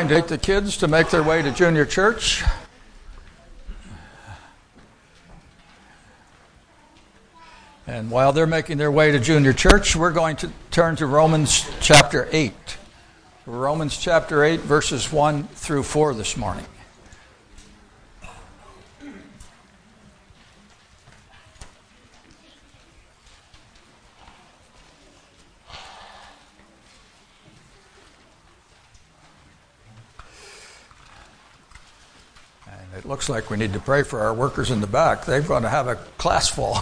invite the kids to make their way to junior church. And while they're making their way to junior church, we're going to turn to Romans chapter 8. Romans chapter 8, verses 1 through 4 this morning. It looks like we need to pray for our workers in the back. They're going to have a class full.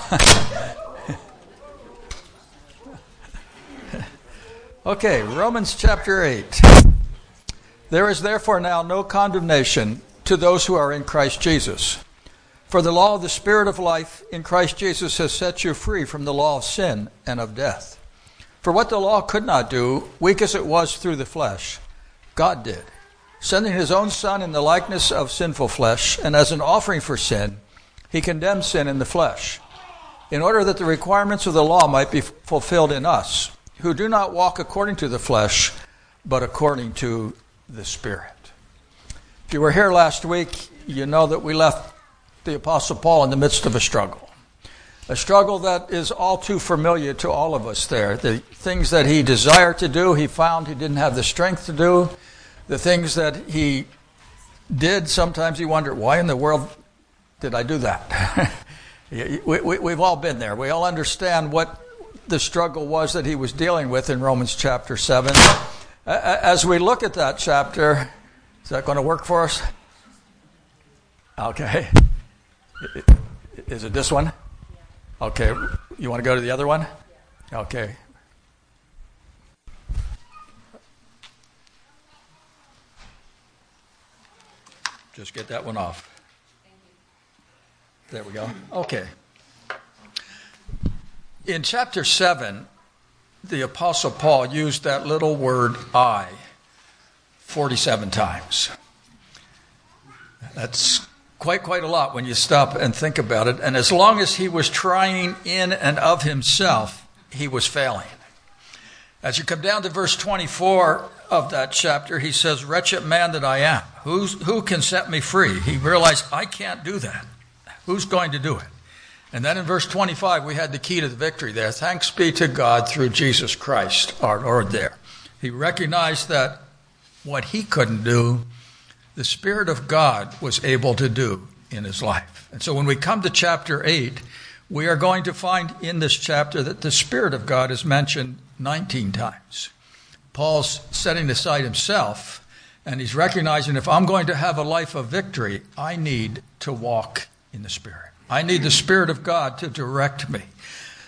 okay, Romans chapter 8. There is therefore now no condemnation to those who are in Christ Jesus. For the law of the Spirit of life in Christ Jesus has set you free from the law of sin and of death. For what the law could not do, weak as it was through the flesh, God did sending his own Son in the likeness of sinful flesh, and as an offering for sin, he condemned sin in the flesh, in order that the requirements of the law might be fulfilled in us, who do not walk according to the flesh, but according to the Spirit. If you were here last week, you know that we left the Apostle Paul in the midst of a struggle. A struggle that is all too familiar to all of us there. The things that he desired to do, he found he didn't have the strength to do the things that he did, sometimes you wonder, why in the world did I do that? we, we, we've all been there. We all understand what the struggle was that he was dealing with in Romans chapter 7. As we look at that chapter, is that going to work for us? Okay. Is it this one? Okay. You want to go to the other one? Okay. Just get that one off. There we go. Okay. In chapter 7, the Apostle Paul used that little word I 47 times. That's quite, quite a lot when you stop and think about it. And as long as he was trying in and of himself, he was failing. As you come down to verse 24, of that chapter, he says, Wretched man that I am, Who's, who can set me free? He realized, I can't do that. Who's going to do it? And then in verse 25, we had the key to the victory there. Thanks be to God through Jesus Christ, our Lord, there. He recognized that what he couldn't do, the Spirit of God was able to do in his life. And so when we come to chapter 8, we are going to find in this chapter that the Spirit of God is mentioned 19 times. Paul's setting aside himself and he's recognizing if I'm going to have a life of victory, I need to walk in the Spirit. I need the Spirit of God to direct me.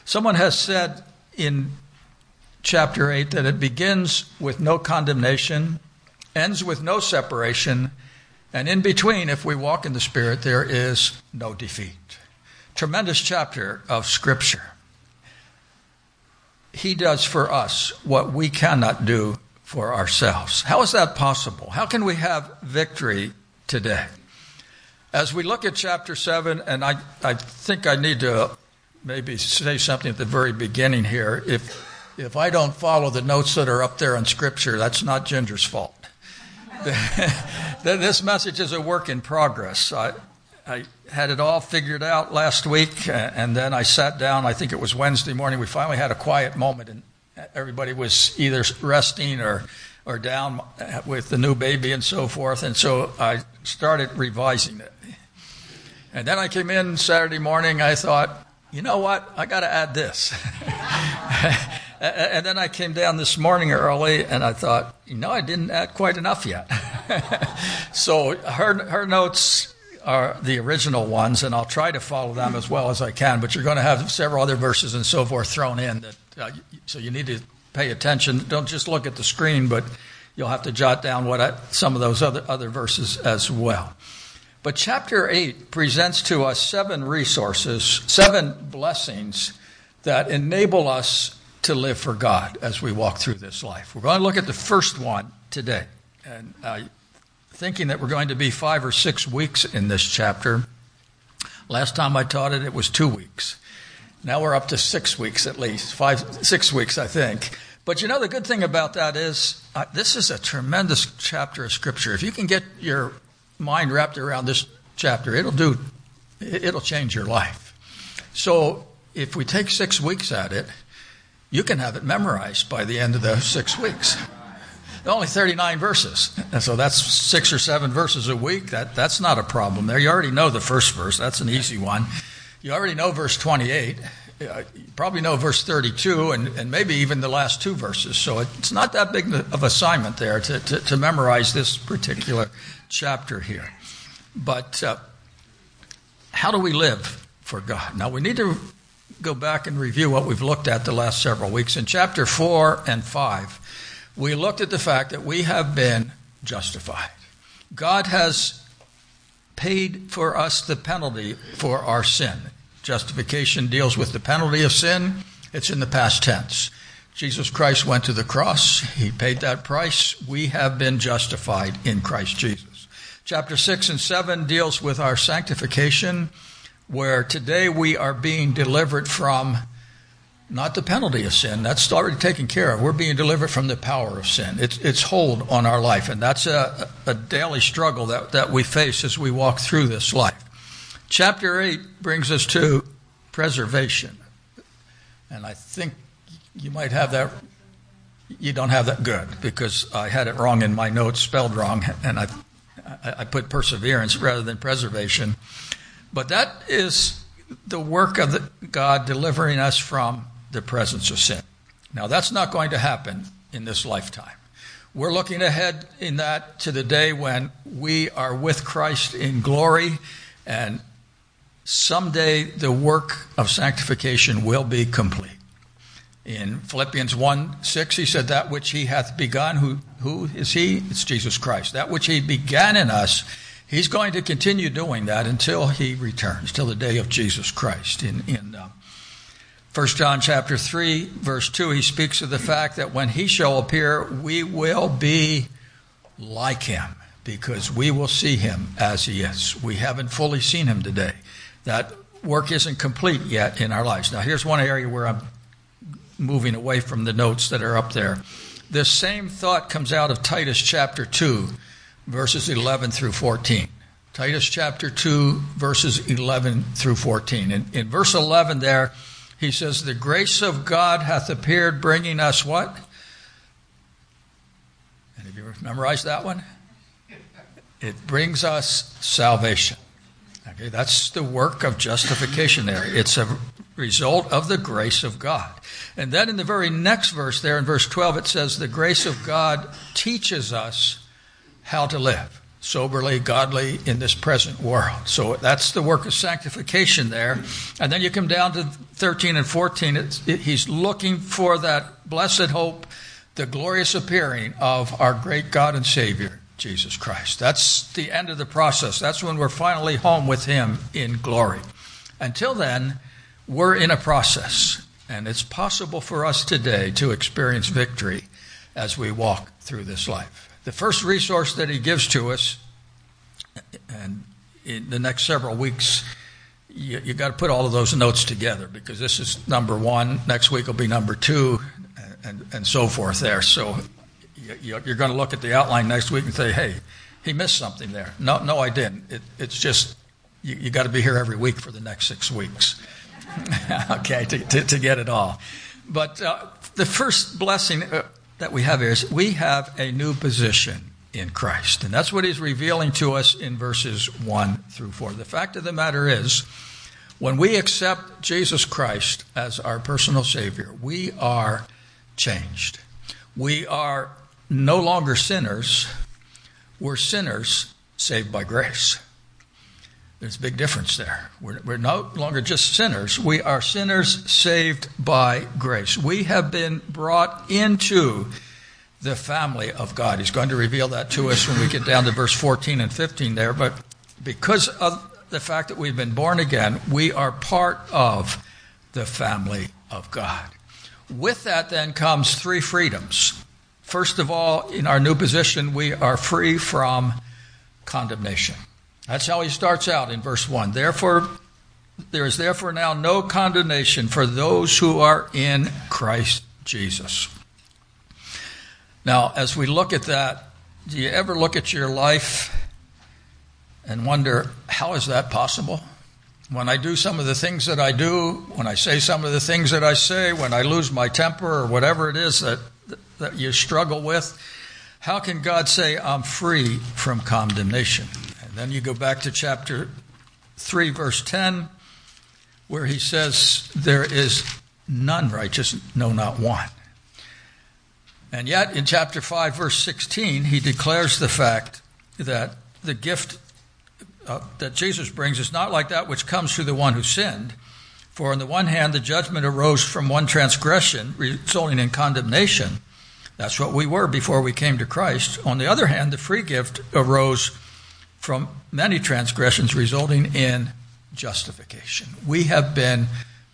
Someone has said in chapter 8 that it begins with no condemnation, ends with no separation, and in between, if we walk in the Spirit, there is no defeat. Tremendous chapter of Scripture. He does for us what we cannot do for ourselves. How is that possible? How can we have victory today? As we look at chapter 7, and I, I think I need to maybe say something at the very beginning here. If, if I don't follow the notes that are up there in Scripture, that's not Ginger's fault. this message is a work in progress. I, I had it all figured out last week, and then I sat down. I think it was Wednesday morning. We finally had a quiet moment, and everybody was either resting or or down with the new baby and so forth. And so I started revising it. And then I came in Saturday morning. I thought, you know what? I got to add this. and then I came down this morning early, and I thought, you know, I didn't add quite enough yet. so her her notes are the original ones, and I'll try to follow them as well as I can. But you're going to have several other verses and so forth thrown in, that uh, so you need to pay attention. Don't just look at the screen, but you'll have to jot down what I, some of those other other verses as well. But chapter eight presents to us seven resources, seven blessings that enable us to live for God as we walk through this life. We're going to look at the first one today, and uh, thinking that we're going to be five or six weeks in this chapter. Last time I taught it, it was two weeks. Now we're up to six weeks at least, five, six weeks, I think. But you know, the good thing about that is uh, this is a tremendous chapter of Scripture. If you can get your mind wrapped around this chapter, it'll do, it'll change your life. So if we take six weeks at it, you can have it memorized by the end of the six weeks. Only 39 verses. And so that's six or seven verses a week. That, that's not a problem there. You already know the first verse. That's an easy one. You already know verse 28 uh, you probably know verse 32 and, and maybe even the last two verses. So it's not that big of assignment there to, to, to memorize this particular chapter here. But uh, how do we live for God? Now, we need to go back and review what we've looked at the last several weeks. In chapter 4 and 5, we looked at the fact that we have been justified. God has paid for us the penalty for our sin. Justification deals with the penalty of sin. It's in the past tense. Jesus Christ went to the cross. He paid that price. We have been justified in Christ Jesus. Chapter 6 and 7 deals with our sanctification, where today we are being delivered from not the penalty of sin. That's already taken care of. We're being delivered from the power of sin. It's, it's hold on our life. And that's a, a daily struggle that, that we face as we walk through this life. Chapter 8 brings us to preservation. And I think you might have that, you don't have that good because I had it wrong in my notes, spelled wrong, and I, I put perseverance rather than preservation. But that is the work of the, God delivering us from the presence of sin. Now, that's not going to happen in this lifetime. We're looking ahead in that to the day when we are with Christ in glory and someday the work of sanctification will be complete. In Philippians 1 6, he said, That which he hath begun, who, who is he? It's Jesus Christ. That which he began in us, he's going to continue doing that until he returns, till the day of Jesus Christ. In, in uh, 1 John chapter 3, verse 2, he speaks of the fact that when he shall appear, we will be like him because we will see him as he is. We haven't fully seen him today that work isn't complete yet in our lives. Now, here's one area where I'm moving away from the notes that are up there. This same thought comes out of Titus chapter 2, verses 11 through 14. Titus chapter 2, verses 11 through 14. In, in verse 11 there, he says, The grace of God hath appeared, bringing us what? Any of you memorized that one? It brings us salvation. Okay, that's the work of justification there. It's a result of the grace of God. And then in the very next verse there in verse 12 it says the grace of God teaches us how to live soberly, godly in this present world. So that's the work of sanctification there. And then you come down to 13 and 14. It, he's looking for that blessed hope, the glorious appearing of our great God and Savior, Jesus Christ. That's the end of the process. That's when we're finally home with Him in glory. Until then, we're in a process, and it's possible for us today to experience victory as we walk through this life. The first resource that He gives to us, and in the next several weeks, you, you got to put all of those notes together because this is number one. Next week will be number two, and, and so forth there. So you're going to look at the outline next week and say, hey, he missed something there. No, no, I didn't. It, it's just you, you got to be here every week for the next six weeks, okay, to, to, to, get it all. But uh, the first blessing uh, that we have here is we have a new position in Christ. And that's what he's revealing to us in verses 1 through 4. The fact of the matter is, when we accept Jesus Christ as our personal Savior, we are changed. We are no longer sinners, we're sinners saved by grace. There's a big difference there. We're, we're, no longer just sinners. We are sinners saved by grace. We have been brought into the family of God. He's going to reveal that to us when we get down to verse 14 and 15 there. But because of the fact that we've been born again, we are part of the family of God. With that, then, comes three freedoms. First of all, in our new position, we are free from condemnation. That's how he starts out in verse 1. Therefore, there is therefore now no condemnation for those who are in Christ Jesus. Now, as we look at that, do you ever look at your life and wonder, how is that possible? When I do some of the things that I do, when I say some of the things that I say, when I lose my temper or whatever it is that, that you struggle with, how can God say, I'm free from condemnation? Then you go back to chapter 3, verse 10, where he says, There is none righteous, no, not one. And yet, in chapter 5, verse 16, he declares the fact that the gift uh, that Jesus brings is not like that which comes through the one who sinned. For on the one hand, the judgment arose from one transgression, resulting in condemnation. That's what we were before we came to Christ. On the other hand, the free gift arose from many transgressions, resulting in justification. We have been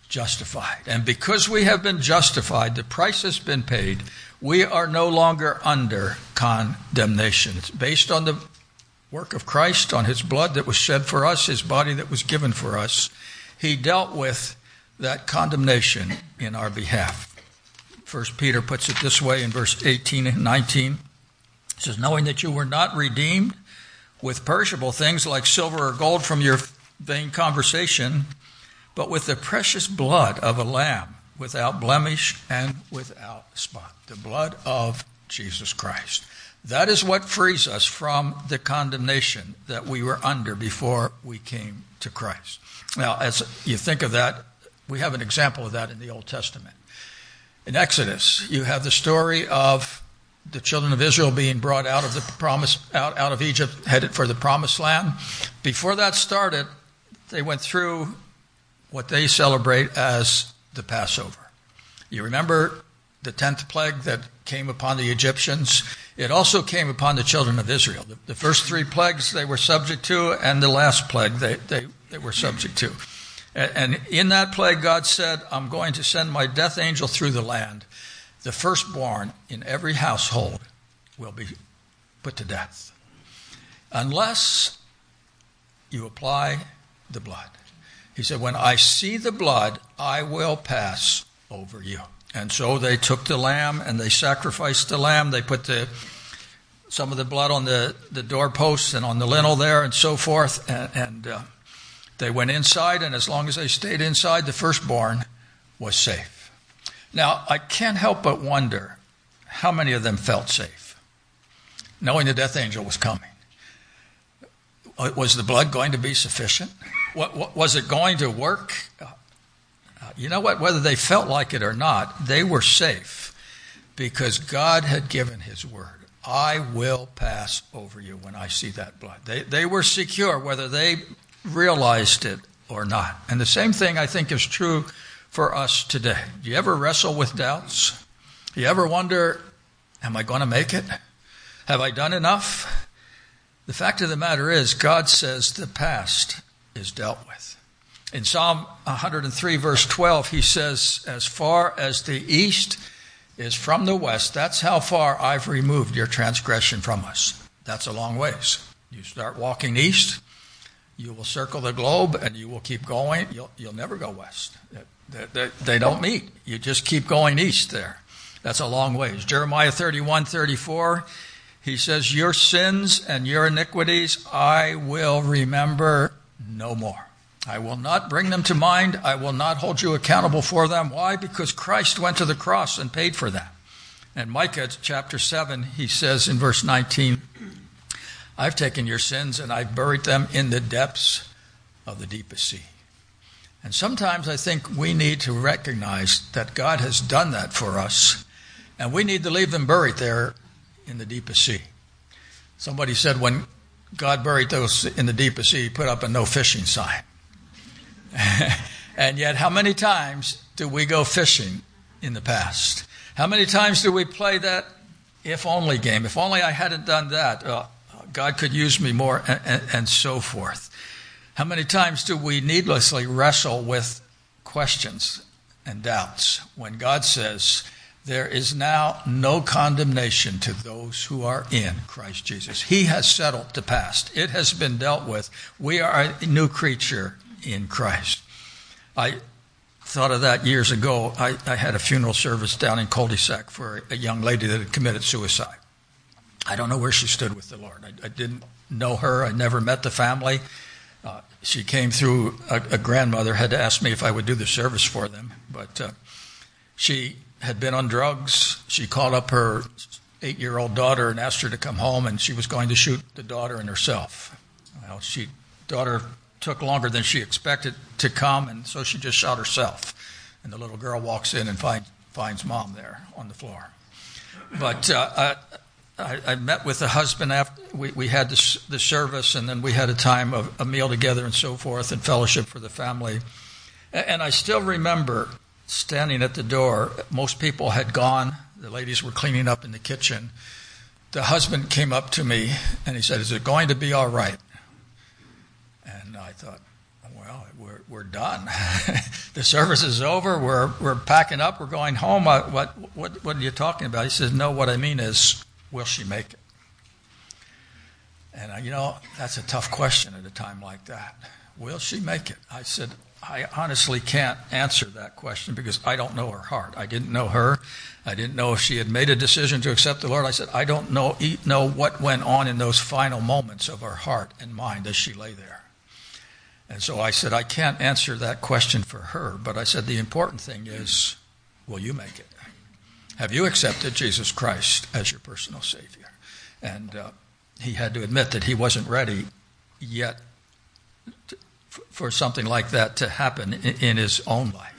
justified. And because we have been justified, the price has been paid. We are no longer under condemnation. It's based on the work of Christ, on his blood that was shed for us, his body that was given for us. He dealt with that condemnation in our behalf. First Peter puts it this way in verse 18 and 19. It says, Knowing that you were not redeemed with perishable things like silver or gold from your vain conversation, but with the precious blood of a lamb without blemish and without spot. The blood of Jesus Christ. That is what frees us from the condemnation that we were under before we came to Christ. Now, as you think of that, we have an example of that in the Old Testament. In Exodus, you have the story of the children of Israel being brought out of the promise out, out of Egypt, headed for the promised land. Before that started, they went through what they celebrate as the Passover. You remember the tenth plague that came upon the Egyptians? It also came upon the children of Israel. The, the first three plagues they were subject to, and the last plague they, they, they were subject to. And, and in that plague, God said, I'm going to send my death angel through the land. The firstborn in every household will be put to death. Unless you apply the blood. He said, When I see the blood, I will pass over you. And so they took the lamb and they sacrificed the lamb. They put the some of the blood on the, the doorposts and on the lintel there and so forth. And, and uh, they went inside, and as long as they stayed inside, the firstborn was safe. Now, I can't help but wonder how many of them felt safe, knowing the death angel was coming. Was the blood going to be sufficient? What, what, was it going to work? Uh, you know what? Whether they felt like it or not, they were safe because God had given His word. I will pass over you when I see that blood. They, they were secure whether they realized it or not. And the same thing I think is true for us today. Do you ever wrestle with doubts? Do you ever wonder, am I going to make it? Have I done enough? The fact of the matter is, God says the past is dealt with. In Psalm 103, verse 12, he says, As far as the east is from the west, that's how far I've removed your transgression from us. That's a long ways. You start walking east, you will circle the globe, and you will keep going. You'll, you'll never go west. They, they, they don't meet. You just keep going east there. That's a long ways. Jeremiah 31, 34, he says, Your sins and your iniquities I will remember no more. I will not bring them to mind. I will not hold you accountable for them. Why? Because Christ went to the cross and paid for them. And Micah chapter 7, he says in verse 19, I've taken your sins and I've buried them in the depths of the deepest sea. And sometimes I think we need to recognize that God has done that for us, and we need to leave them buried there in the deepest sea. Somebody said when God buried those in the deepest sea, he put up a no fishing sign. and yet, how many times do we go fishing in the past? How many times do we play that if only game? If only I hadn't done that, uh, God could use me more, and, and, so forth. How many times do we needlessly wrestle with questions and doubts when God says, there is now no condemnation to those who are in Christ Jesus. He has settled the past. It has been dealt with. We are a new creature in Christ. I thought of that years ago. I, I had a funeral service down in Culdesac for a young lady that had committed suicide. I don't know where she stood with the Lord. I, I didn't know her. I never met the family. Uh, she came through a, a, grandmother had asked me if I would do the service for them, but uh, she had been on drugs. She called up her eight-year-old daughter and asked her to come home, and she was going to shoot the daughter and herself. Well, she daughter took longer than she expected to come, and so she just shot herself. And the little girl walks in and find, finds mom there on the floor. But uh, I, I, met with the husband after we, we had the, the service, and then we had a time of a meal together and so forth, and fellowship for the family. And I still remember standing at the door. Most people had gone. The ladies were cleaning up in the kitchen. The husband came up to me and he said, "Is it going to be all right?" And I thought, "Well, we're we're done. the service is over. We're we're packing up. We're going home. What what what are you talking about?" He says, "No. What I mean is." Will she make it? And, uh, you know, that's a tough question at a time like that. Will she make it? I said, I honestly can't answer that question because I don't know her heart. I didn't know her. I didn't know if she had made a decision to accept the Lord. I said, I don't know, know what went on in those final moments of her heart and mind as she lay there. And so I said, I can't answer that question for her, but I said, the important thing is, will you make it? Have you accepted Jesus Christ as your personal Savior? And uh, he had to admit that he wasn't ready yet to, for something like that to happen in, in his own life.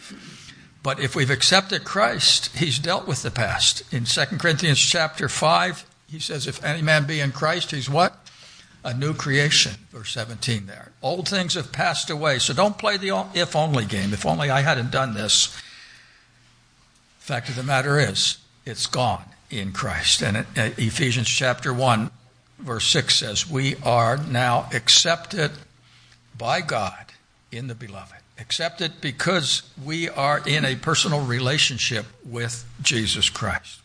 But if we've accepted Christ, he's dealt with the past. In 2 Corinthians chapter 5, he says, If any man be in Christ, he's what? A new creation, verse 17 there. Old things have passed away. So don't play the if only game. If only I hadn't done this, Fact of the matter is, it's gone in Christ. And uh, Ephesians chapter 1, verse 6 says, We are now accepted by God in the beloved. Accepted because we are in a personal relationship with Jesus Christ.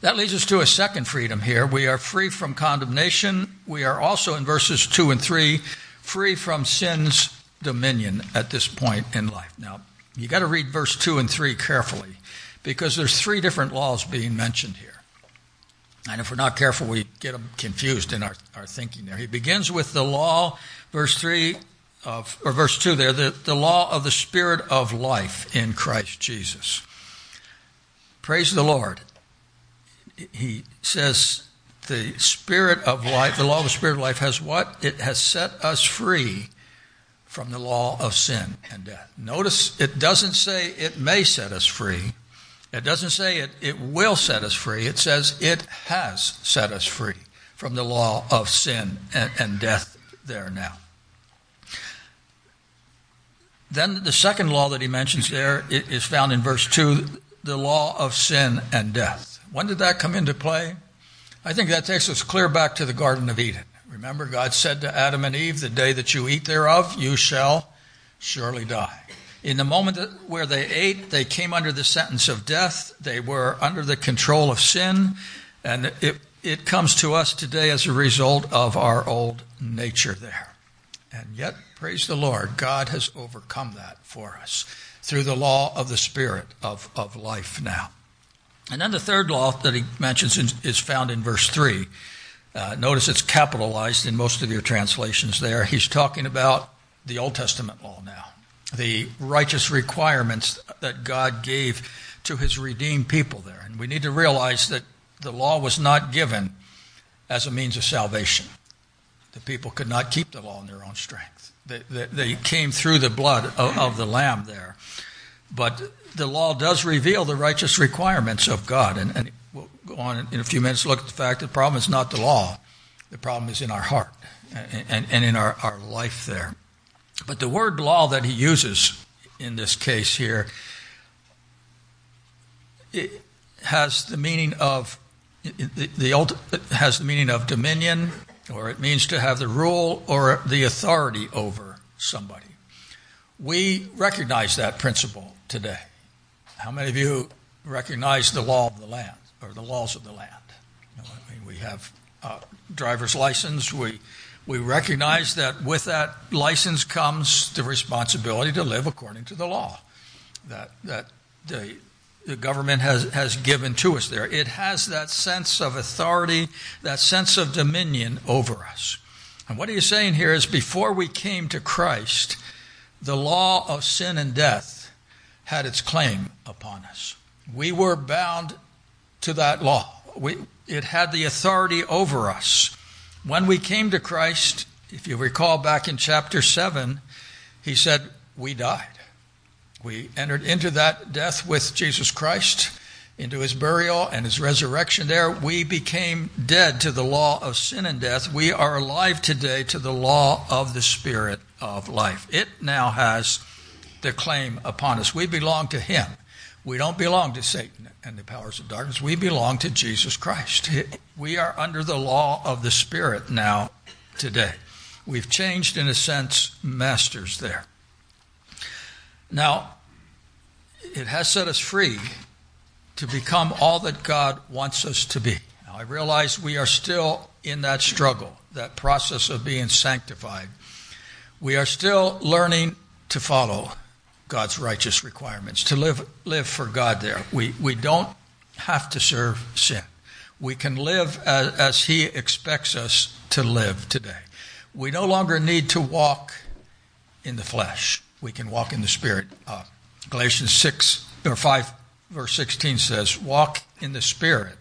That leads us to a second freedom here. We are free from condemnation. We are also, in verses 2 and 3, free from sin's dominion at this point in life. Now, you got to read verse 2 and 3 carefully because there's three different laws being mentioned here. And if we're not careful, we get them confused in our, our thinking there. He begins with the law, verse 3 of, or verse 2 there, the, the law of the Spirit of life in Christ Jesus. Praise the Lord. He says the Spirit of life, the law of the Spirit of life has what? It has set us free from the law of sin and death. Notice it doesn't say it may set us free. It doesn't say it, it will set us free. It says it has set us free from the law of sin and, and death there now. Then the second law that he mentions there is found in verse 2 the law of sin and death. When did that come into play? I think that takes us clear back to the Garden of Eden. Remember, God said to Adam and Eve, The day that you eat thereof, you shall surely die. In the moment where they ate, they came under the sentence of death. They were under the control of sin. And it, it comes to us today as a result of our old nature there. And yet, praise the Lord, God has overcome that for us through the law of the Spirit of, of life now. And then the third law that he mentions is found in verse 3. Uh, notice it's capitalized in most of your translations there. He's talking about the Old Testament law now the righteous requirements that God gave to his redeemed people there. And we need to realize that the law was not given as a means of salvation. The people could not keep the law in their own strength. They, they, they came through the blood of, of the Lamb there. But the law does reveal the righteous requirements of God. And, and we'll go on in a few minutes to look at the fact that the problem is not the law, the problem is in our heart and, and, and in our, our life there. But the word law that he uses in this case here it has the meaning of the, the old has the meaning of dominion, or it means to have the rule or the authority over somebody. We recognize that principle today. How many of you recognize the law of the land or the laws of the land? I mean, we have a driver's license. We we recognize that with that license comes the responsibility to live according to the law. that, that the, the government has, has given to us there. It has that sense of authority, that sense of dominion over us. And what he's saying here is before we came to Christ, the law of sin and death had its claim upon us. We were bound to that law. We, it had the authority over us. When we came to Christ, if you recall back in chapter 7, he said, We died. We entered into that death with Jesus Christ, into his burial and his resurrection there. We became dead to the law of sin and death. We are alive today to the law of the Spirit of life. It now has the claim upon us. We belong to him. We don't belong to Satan and the powers of darkness. We belong to Jesus Christ. We are under the law of the Spirit now today. We've changed, in a sense, masters there. Now, it has set us free to become all that God wants us to be. Now, I realize we are still in that struggle, that process of being sanctified. We are still learning to follow God's righteous requirements, to live, live for God there. We, we don't have to serve sin. We can live as, as He expects us to live today. We no longer need to walk in the flesh. We can walk in the Spirit. Uh, Galatians 6 or 5 verse 16 says, Walk in the Spirit,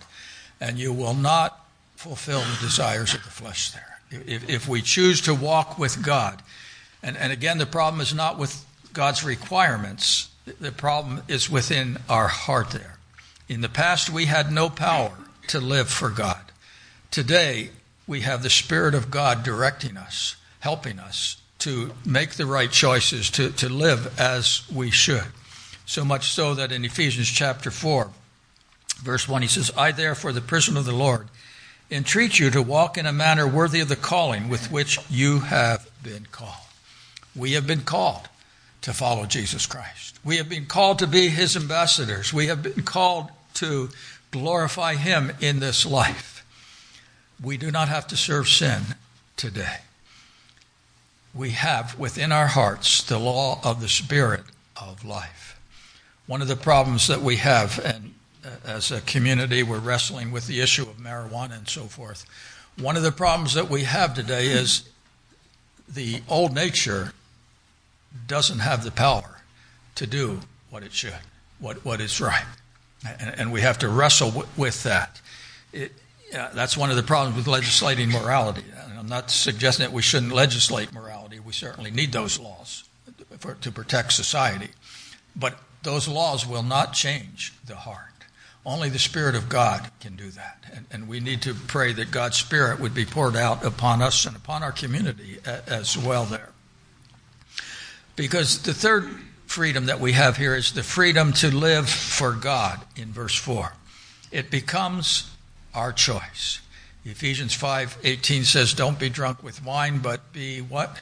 and you will not fulfill the desires of the flesh there. If, if we choose to walk with God, and, and again, the problem is not with God's requirements, the problem is within our heart there. In the past, we had no power to live for God. Today, we have the Spirit of God directing us, helping us to make the right choices, to, to live as we should. So much so that in Ephesians chapter 4, verse 1, he says, I therefore, the prisoner of the Lord, entreat you to walk in a manner worthy of the calling with which you have been called. We have been called to follow Jesus Christ. We have been called to be his ambassadors. We have been called to glorify him in this life. We do not have to serve sin today. We have within our hearts the law of the Spirit of life. One of the problems that we have, and uh, as a community, we're wrestling with the issue of marijuana and so forth. One of the problems that we have today is the old nature doesn't have the power to do what it should, what, what is right. And, and we have to wrestle w- with that. It, that's one of the problems with legislating morality. And I'm not suggesting that we shouldn't legislate morality. We certainly need those laws for, to protect society. But those laws will not change the heart. Only the Spirit of God can do that. And, and, we need to pray that God's Spirit would be poured out upon us and upon our community as well there. Because the third freedom that we have here is the freedom to live for God in verse 4. It becomes our choice. Ephesians 5:18 says don't be drunk with wine but be what?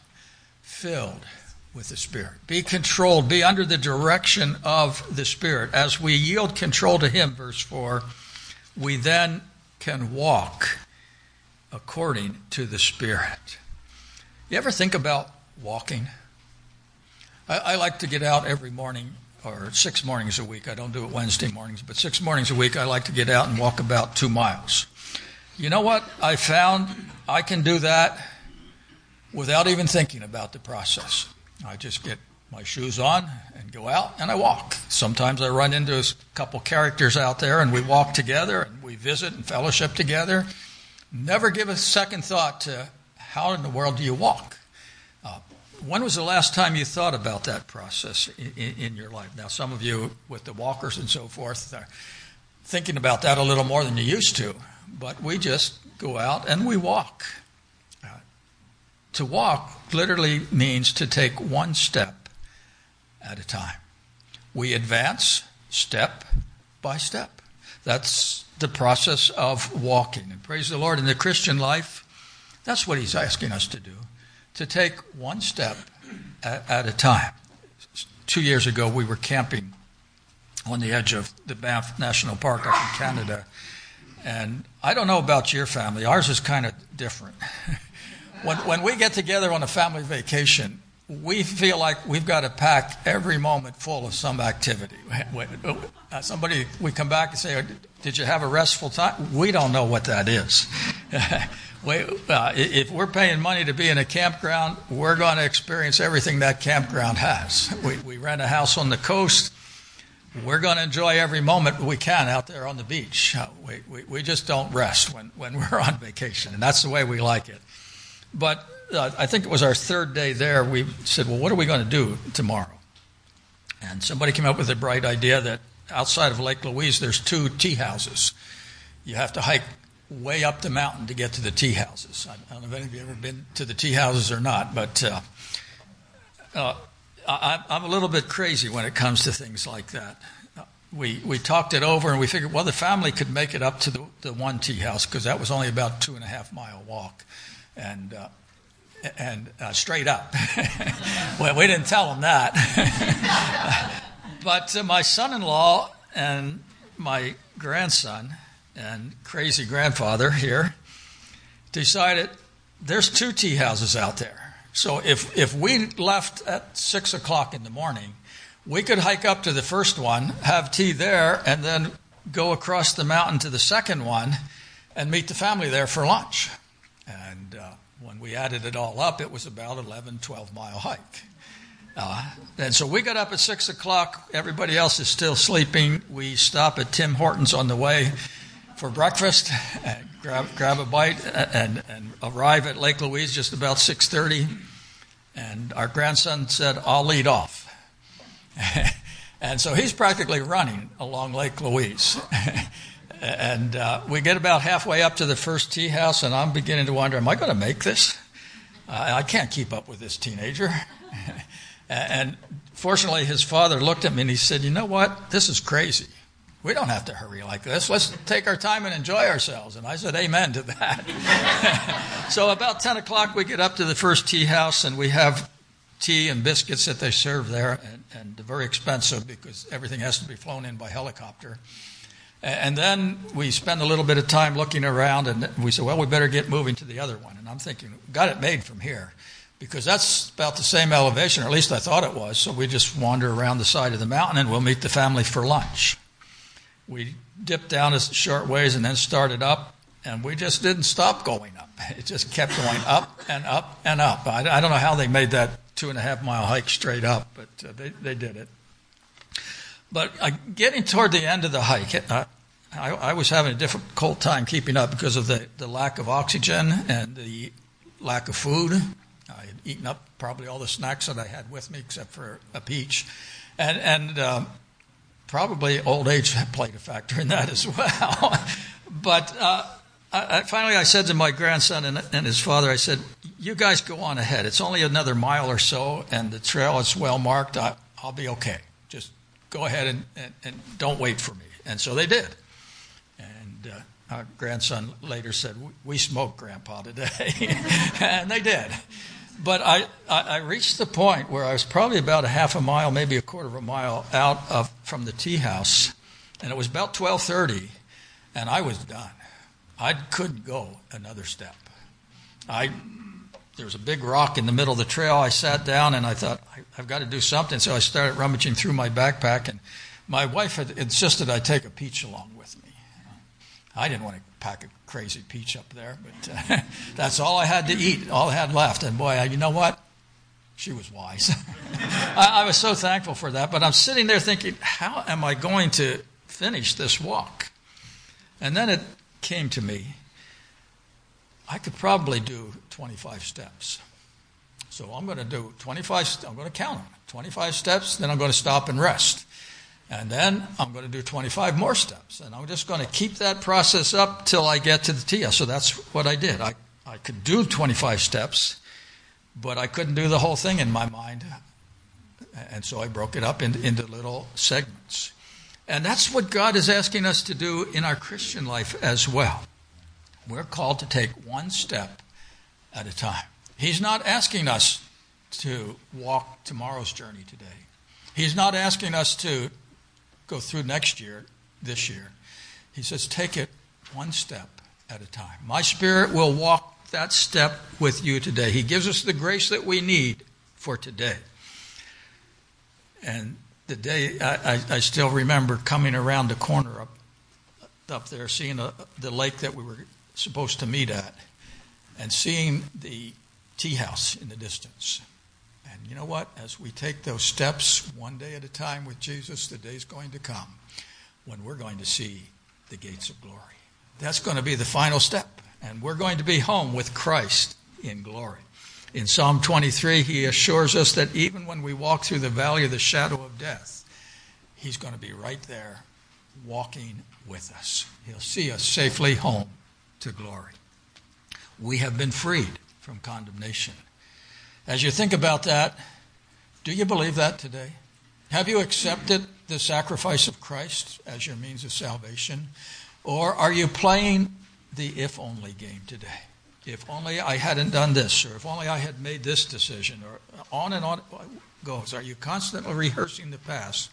filled with the Spirit. Be controlled, be under the direction of the Spirit. As we yield control to him verse 4, we then can walk according to the Spirit. You ever think about walking? I, I, like to get out every morning, or six mornings a week. I don't do it Wednesday mornings, but six mornings a week, I like to get out and walk about two miles. You know what? I found I can do that without even thinking about the process. I just get my shoes on and go out and I walk. Sometimes I run into a couple characters out there and we walk together and we visit and fellowship together. Never give a second thought to how in the world do you walk? When was the last time you thought about that process in, in, your life? Now, some of you with the walkers and so forth are thinking about that a little more than you used to, but we just go out and we walk. Uh, to walk literally means to take one step at a time. We advance step by step. That's the process of walking. And praise the Lord, in the Christian life, that's what He's asking us to do to take one step at, at a time. Two years ago, we were camping on the edge of the Banff National Park up in Canada. And I don't know about your family, ours is kind of different. when, when we get together on a family vacation, we feel like we've got to pack every moment full of some activity. Uh, somebody, we come back and say, Did you have a restful time? We don't know what that is. if we're paying money to be in a campground, we're going to experience everything that campground has. We, we rent a house on the coast. We're going to enjoy every moment we can out there on the beach. We, just don't rest when, when we're on vacation, and that's the way we like it. But uh, I think it was our third day there, we said, Well, what are we going to do tomorrow? And somebody came up with a bright idea that outside of Lake Louise, there's two tea houses. You have to hike way up the mountain to get to the tea houses. I don't know if any of you ever been to the tea houses or not, but uh, uh, I, am a little bit crazy when it comes to things like that. We, we talked it over and we figured, well, the family could make it up to the, the one tea house because that was only about two and a half mile walk. And uh, and uh, straight up. well, we didn't tell them that. but uh, my son in law and my grandson and crazy grandfather here decided there's two tea houses out there. So if, if we left at six o'clock in the morning, we could hike up to the first one, have tea there, and then go across the mountain to the second one and meet the family there for lunch. And uh, when we added it all up, it was about 11, 12 mile hike. Uh, and so we got up at 6 o'clock. Everybody else is still sleeping. We stop at Tim Hortons on the way for breakfast, grab, grab a bite, and, and arrive at Lake Louise just about 6.30. And our grandson said, I'll lead off. and so he's practically running along Lake Louise. And uh, we get about halfway up to the first tea house, and I'm beginning to wonder, am I going to make this? I can't keep up with this teenager. and fortunately, his father looked at me and he said, You know what? This is crazy. We don't have to hurry like this. Let's take our time and enjoy ourselves. And I said, Amen to that. so about 10 o'clock, we get up to the first tea house, and we have tea and biscuits that they serve there, and, and very expensive because everything has to be flown in by helicopter. And then we spend a little bit of time looking around, and we said, well, we better get moving to the other one. And I'm thinking, got it made from here, because that's about the same elevation, or at least I thought it was. So we just wander around the side of the mountain, and we'll meet the family for lunch. We dipped down a short ways and then started up, and we just didn't stop going up. It just kept going up and up and up. I, I don't know how they made that two and a half mile hike straight up, but uh, they, they did it. But uh, getting toward the end of the hike, uh, I, I, was having a difficult time keeping up because of the, the lack of oxygen and the lack of food. I had eaten up probably all the snacks that I had with me except for a peach. And, and um, probably old age played a factor in that as well. but uh, I, finally, I said to my grandson and, and, his father, I said, You guys go on ahead. It's only another mile or so, and the trail is well marked. I, will be okay Just go ahead and, and, and, don't wait for me. And so they did. And uh, our grandson later said, We smoked Grandpa today. and they did. But I, I, reached the point where I was probably about a half a mile, maybe a quarter of a mile out of from the tea house, and it was about 12:30, and I was done. I couldn't go another step. I there was a big rock in the middle of the trail. I sat down and I thought, I've got to do something. So I started rummaging through my backpack, and my wife had insisted I take a peach along with me. I didn't want to pack a crazy peach up there, but uh, that's all I had to eat, all I had left. And boy, you know what? She was wise. I, I was so thankful for that. But I'm sitting there thinking, how am I going to finish this walk? And then it came to me I could probably do 25 steps. So I'm going to do 25, I'm going to count them 25 steps, then I'm going to stop and rest. And then I'm going to do 25 more steps. And I'm just going to keep that process up till I get to the TIA. So that's what I did. I, I could do 25 steps, but I couldn't do the whole thing in my mind. And so I broke it up into, into little segments. And that's what God is asking us to do in our Christian life as well. We're called to take one step at a time. He's not asking us to walk tomorrow's journey today. He's not asking us to go through next year, this year. He says, take it one step at a time. My spirit will walk that step with you today. He gives us the grace that we need for today. And the day, I, I, I still remember coming around the corner up, up there, seeing a, the lake that we were supposed to meet at, and seeing the tea house in the distance. And you know what? As we take those steps one day at a time with Jesus, the day's going to come when we're going to see the gates of glory. That's going to be the final step. And we're going to be home with Christ in glory. In Psalm 23, he assures us that even when we walk through the valley of the shadow of death, he's going to be right there walking with us. He'll see us safely home to glory. We have been freed from condemnation. As you think about that, do you believe that today? Have you accepted the sacrifice of Christ as your means of salvation? Or are you playing the if only game today? If only I hadn't done this, or if only I had made this decision, or on and on it goes. Are you constantly rehearsing the past?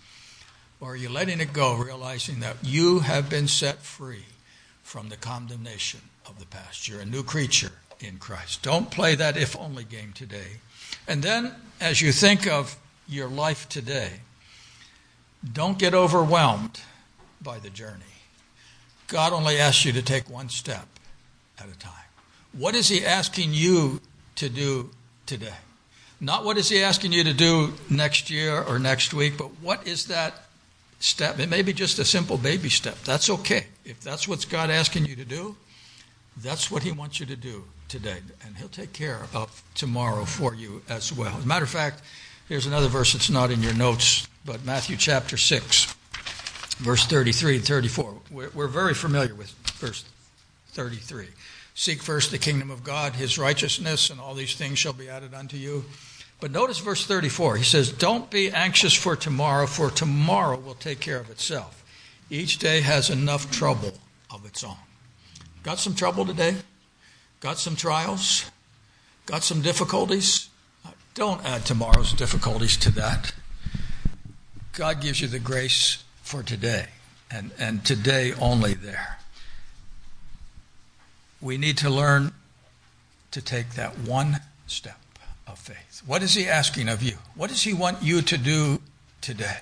Or are you letting it go, realizing that you have been set free from the condemnation of the past? You're a new creature in Christ. Don't play that if only game today. And then, as you think of your life today, don't get overwhelmed by the journey. God only asks you to take one step at a time. What is He asking you to do today? Not what is He asking you to do next year or next week, but what is that step? It may be just a simple baby step. That's okay. If that's what God asking you to do, that's what He wants you to do today. And He'll take care of tomorrow for you as well. As a matter of fact, here's another verse that's not in your notes, but Matthew chapter 6 verse 33 and 34. We're, we're very familiar with verse 33. Seek first the kingdom of God, his righteousness, and all these things shall be added unto you. But notice verse 34. He says, Don't be anxious for tomorrow, for tomorrow will take care of itself. Each day has enough trouble of its own. Got some trouble today? Got some trials? Got some difficulties? Don't add tomorrow's difficulties to that. God gives you the grace for today, and, and today only there. We need to learn to take that one step of faith. What is He asking of you? What does He want you to do today?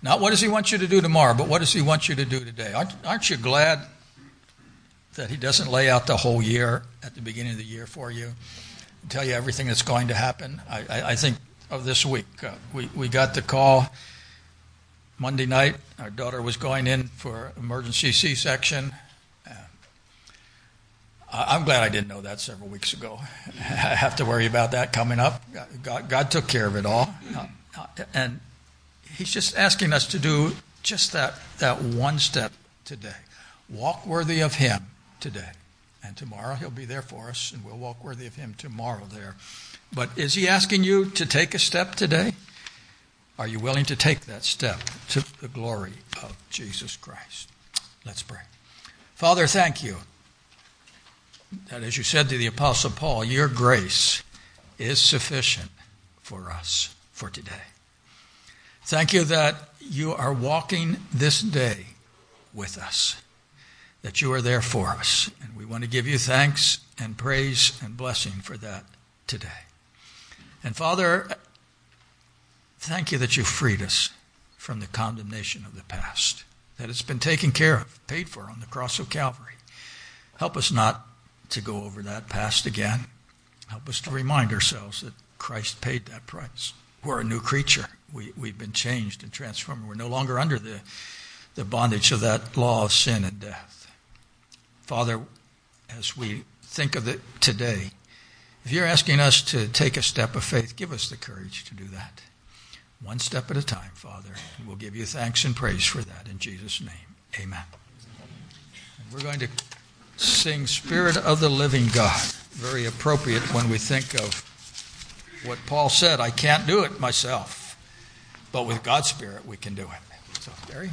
Not what does He want you to do tomorrow, but what does He want you to do today? Aren't, aren't you glad that He doesn't lay out the whole year at the beginning of the year for you, tell you everything that's going to happen? I, I, I think of this week, uh, we, we got the call Monday night, our daughter was going in for emergency C-section. Uh, I'm glad I didn't know that several weeks ago. I have to worry about that coming up. God, God took care of it all, uh, and He's just asking us to do just that that one step today. Walk worthy of Him today, and tomorrow He'll be there for us, and we'll walk worthy of Him tomorrow there. But is He asking you to take a step today? Are you willing to take that step to the glory of Jesus Christ? Let's pray. Father, thank you that, as you said to the Apostle Paul, your grace is sufficient for us for today. Thank you that you are walking this day with us, that you are there for us. And we want to give you thanks and praise and blessing for that today. And Father, Thank you that you freed us from the condemnation of the past, that it's been taken care of, paid for on the cross of Calvary. Help us not to go over that past again. Help us to remind ourselves that Christ paid that price. We're a new creature. We, we've been changed and transformed. We're no longer under the, the bondage of that law of sin and death. Father, as we think of it today, if you're asking us to take a step of faith, give us the courage to do that. One step at a time, Father. We'll give you thanks and praise for that in Jesus' name. Amen. And we're going to sing Spirit of the Living God. Very appropriate when we think of what Paul said I can't do it myself, but with God's Spirit we can do it. So, Barry?